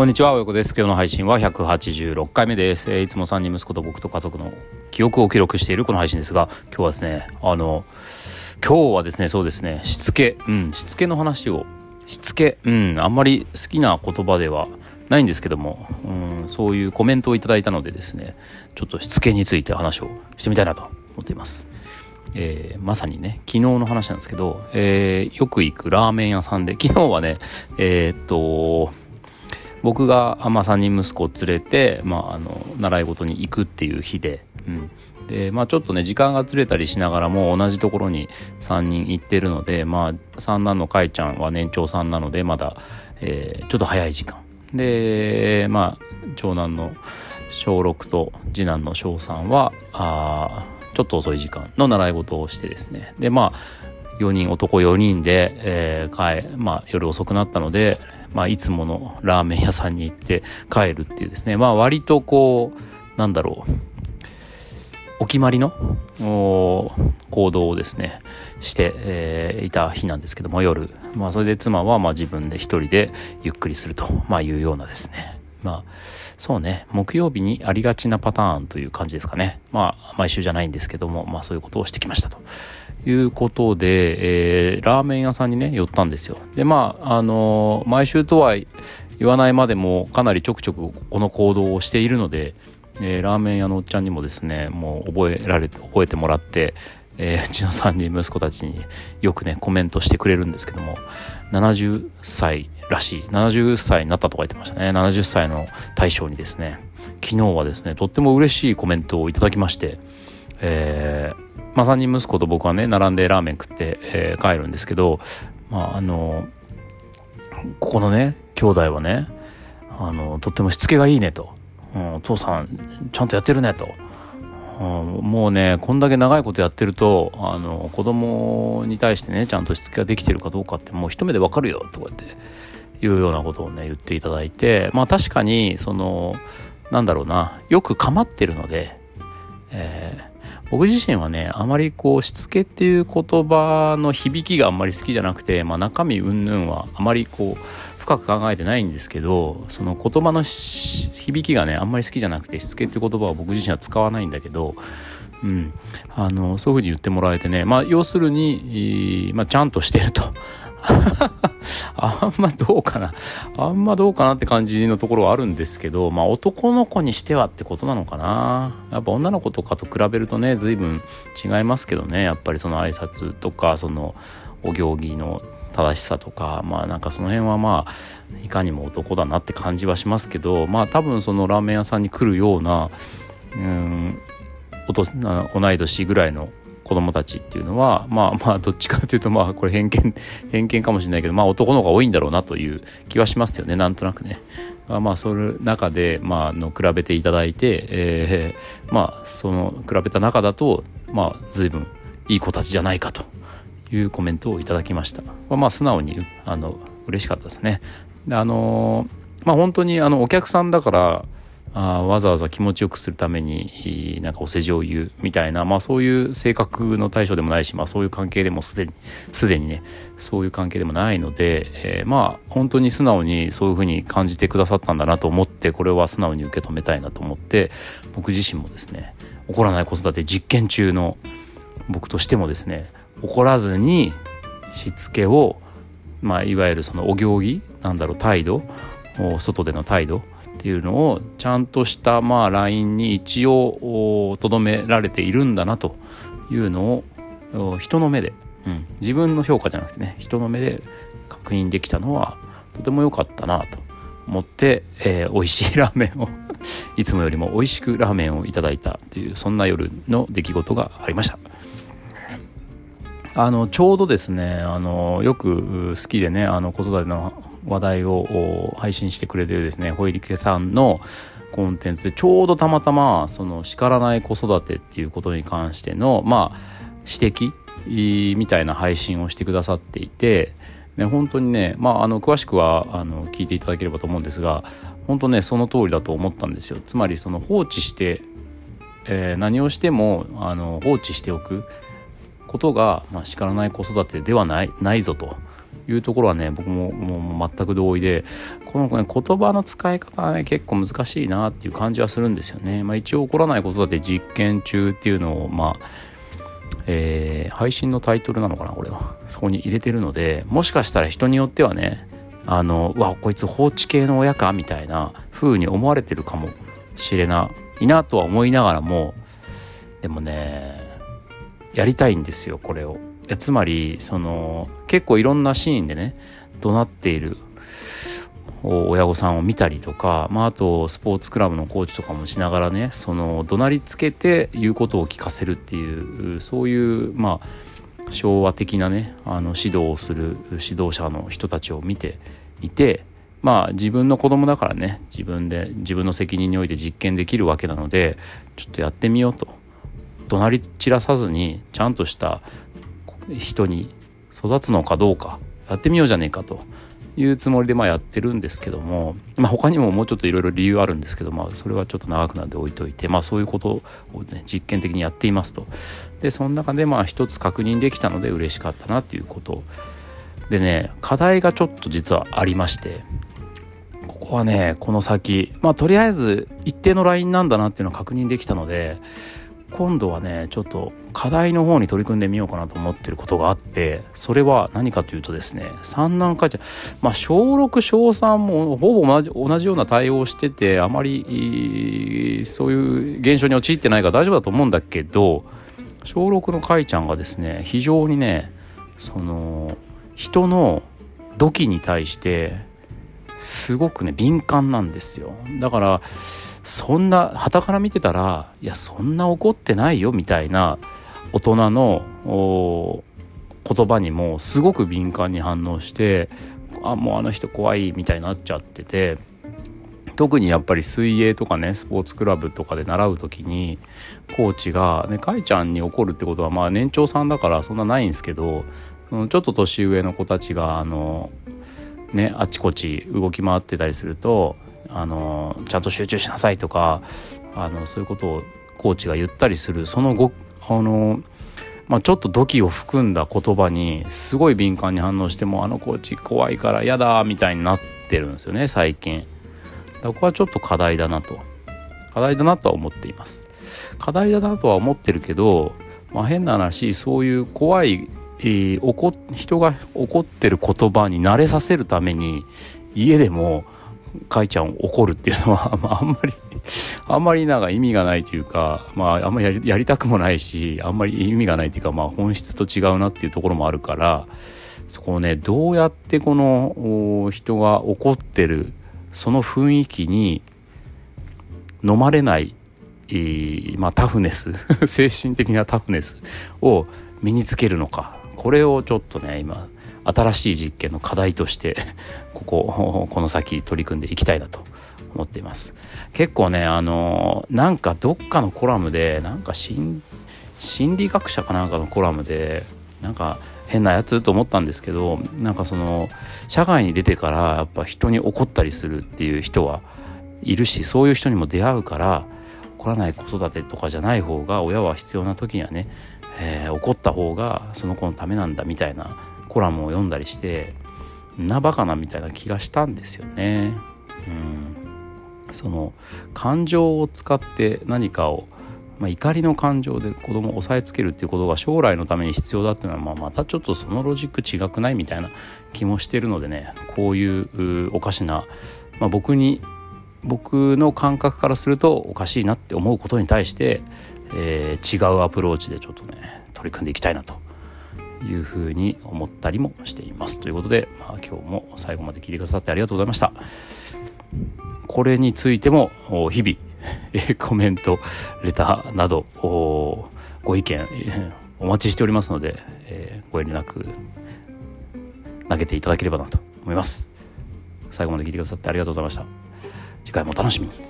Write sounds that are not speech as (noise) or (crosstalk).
こんにちは、およこです。今日の配信は186回目です。えー、いつも3人息子と僕と家族の記憶を記録しているこの配信ですが、今日はですね、あの、今日はですね、そうですね、しつけ、うん、しつけの話を、しつけ、うん、あんまり好きな言葉ではないんですけども、うん、そういうコメントをいただいたのでですね、ちょっとしつけについて話をしてみたいなと思っています。えー、まさにね、昨日の話なんですけど、えー、よく行くラーメン屋さんで、昨日はね、えー、っと、僕が、まあ、3人息子を連れて、まあ、あの習い事に行くっていう日で、うん。でまあ、ちょっとね時間がずれたりしながらも同じところに3人行ってるので、まあ、三男のかいちゃんは年長さんなのでまだ、えー、ちょっと早い時間。で、まあ、長男の小6と次男の小3はあちょっと遅い時間の習い事をしてですね。でまあ4人男4人で、えーまあ、夜遅くなったのでまあ、いつものラーメン屋さんに行って帰るっていうですね、まあ、割とこうなんだろう。お決まりの？行動をですねして、えー、いた日なんですけども夜、まあ、それで妻はまあ自分で一人でゆっくりすると、まあ、いうようなですね。まあそうね。木曜日にありがちなパターンという感じですかね。まあ毎週じゃないんですけどもまあそういうことをしてきましたと。いうことで、えー、ラーメン屋さんにね寄ったんですよ。でまああのー、毎週とは言わないまでもかなりちょくちょくこの行動をしているので、えー、ラーメン屋のおっちゃんにもですねもう覚えられて覚えてもらってえー、うちの3人息子たちによくねコメントしてくれるんですけども。70歳らしい。70歳になったとか言ってましたね。70歳の大将にですね。昨日はですねとっても嬉しいコメントをいただきましてえーまあ、3人息子と僕はね並んでラーメン食って、えー、帰るんですけど、まあ、あのここのね兄弟はねあのとってもしつけがいいねと、うん、お父さんちゃんとやってるねと、もうねこんだけ長いことやってるとあの子供に対してねちゃんとしつけができてるかどうかってもう一目でわかるよとか言っていうようなことをね言っていただいてまあ確かにそのなんだろうなよく構ってるので、えー僕自身はねあまりこうしつけっていう言葉の響きがあんまり好きじゃなくて、まあ、中身云々はあまりこう深く考えてないんですけどその言葉の響きがねあんまり好きじゃなくてしつけっていう言葉は僕自身は使わないんだけど、うん、あのそういうふうに言ってもらえてねまあ要するに、まあ、ちゃんとしてると。(laughs) あんまどうかな。あんまどうかなって感じのところはあるんですけど、まあ男の子にしてはってことなのかな。やっぱ女の子とかと比べるとね、随分違いますけどね。やっぱりその挨拶とか、そのお行儀の正しさとか、まあなんかその辺はまあ、いかにも男だなって感じはしますけど、まあ多分そのラーメン屋さんに来るような、うん、同い年ぐらいの子供たちっていうのはまあまあどっちかというとまあこれ偏見偏見かもしれないけどまあ男の方が多いんだろうなという気はしますよねなんとなくね。まあその中でまあの比べていただいて、えー、まあその比べた中だとまあ随分いい子たちじゃないかというコメントをいただきました。まあ素直にあの嬉しかったですねで。あのまあ本当にあのお客さんだからあわざわざ気持ちよくするためになんかお世辞を言うみたいな、まあ、そういう性格の対象でもないし、まあ、そういう関係でもすでにすでにねそういう関係でもないので、えー、まあ本当に素直にそういうふうに感じてくださったんだなと思ってこれは素直に受け止めたいなと思って僕自身もですね怒らない子育て実験中の僕としてもですね怒らずにしつけを、まあ、いわゆるそのお行儀なんだろう態度外での態度っていうのをちゃんとしたまあ LINE に一応とどめられているんだなというのを人の目で、うん、自分の評価じゃなくてね人の目で確認できたのはとても良かったなと思って、えー、美味しいラーメンを (laughs) いつもよりも美味しくラーメンをいただいたというそんな夜の出来事がありました。あのちょうどですねあのよく好きでねあの子育ての話題を配信してくれてるですねホイリケさんのコンテンツでちょうどたまたまその叱らない子育てっていうことに関してのまあ指摘みたいな配信をしてくださっていて、ね、本当にね、まあ、あの詳しくはあの聞いていただければと思うんですが本当ねその通りだと思ったんですよ。つまりその放置して、えー、何をしてもあの放置しておく。ことが、まあ、叱らない子育てではないないぞというところはね僕ももう全く同意でこの、ね、言葉の使い方はね結構難しいなっていう感じはするんですよね。まあ、一応起こらないことだって実験中っていうのをまあえー、配信のタイトルなのかなこれはそこに入れてるのでもしかしたら人によってはねあのわこいつ放置系の親かみたいな風に思われてるかもしれないなとは思いながらもでもねやりたいんですよこれを。つまりその結構いろんなシーンでね怒鳴っている親御さんを見たりとか、まあ、あとスポーツクラブのコーチとかもしながらねその怒鳴りつけて言うことを聞かせるっていうそういうまあ昭和的なねあの指導をする指導者の人たちを見ていてまあ自分の子供だからね自分で自分の責任において実験できるわけなのでちょっとやってみようと。怒鳴り散らさずにちゃんとした人に育つのかどうかやってみようじゃねえかというつもりでまあやってるんですけども、まあ、他にももうちょっといろいろ理由あるんですけど、まあ、それはちょっと長くなって置いといて、まあ、そういうことをね実験的にやっていますと。でその中でまあ一つ確認できたので嬉しかったなっていうことでね課題がちょっと実はありましてここはねこの先まあとりあえず一定のラインなんだなっていうのを確認できたので今度はねちょっと課題の方に取り組んでみようかなと思ってることがあってそれは何かというとですね三男会長まあ小6小3もほぼ同じ同じような対応しててあまりそういう現象に陥ってないから大丈夫だと思うんだけど小6のかいちゃんがですね非常にねその人の土器に対してすごくね敏感なんですよ。だからそんな旗から見てたらいやそんな怒ってないよみたいな大人の言葉にもすごく敏感に反応してあもうあの人怖いみたいになっちゃってて特にやっぱり水泳とかねスポーツクラブとかで習う時にコーチが、ね「かいちゃんに怒るってことはまあ年長さんだからそんなないんですけどちょっと年上の子たちがあのねあちこち動き回ってたりするとあのちゃんと集中しなさいとかあのそういうことをコーチが言ったりするそのごあの、まあ、ちょっと土器を含んだ言葉にすごい敏感に反応してもあのコーチ怖いから嫌だみたいになってるんですよね最近。ここはちょっと課題だなと課題だなとは思っています。課題だなとは思ってるけど、まあ、変な話そういう怖い、えー、怒人が怒ってる言葉に慣れさせるために家でもかいちゃん怒るっていうのは、(laughs) まあ、あんまりあんまりなんか意味がないというか、まあ、あんまりやりたくもないしあんまり意味がないというか、まあ、本質と違うなっていうところもあるからそこをねどうやってこの人が怒ってるその雰囲気に飲まれない、えー、まあ、タフネス (laughs) 精神的なタフネスを身につけるのか。これをちょっとね今新しい実験の課題として (laughs) ここ (laughs) この先取り組んでいきたいなと思っています。結構ねあのなんかどっかのコラムでなんか心理学者かなんかのコラムでなんか変なやつと思ったんですけどなんかその社会に出てからやっぱ人に怒ったりするっていう人はいるしそういう人にも出会うから怒らない子育てとかじゃない方が親は必要な時にはね、えー、怒った方がその子のためなんだみたいなコラムを読んだりしてなバカなみたいな気がしたんですよね。うん、その感情を使って何かを、まあ、怒りの感情で子供を押さえつけるっていうことが将来のために必要だっていうのは、まあ、またちょっとそのロジック違くないみたいな気もしてるのでねこういうおかしな、まあ、僕に僕の感覚からするとおかしいなって思うことに対して、えー、違うアプローチでちょっとね取り組んでいきたいなというふうに思ったりもしています。ということで、まあ、今日も最後まで聞いてくださってありがとうございました。これについても日々 (laughs) コメントレターなどご意見お待ちしておりますので、え、ご遠慮なく投げていただければなと思います。最後まで聞いてくださってありがとうございました。次回もお楽しみに。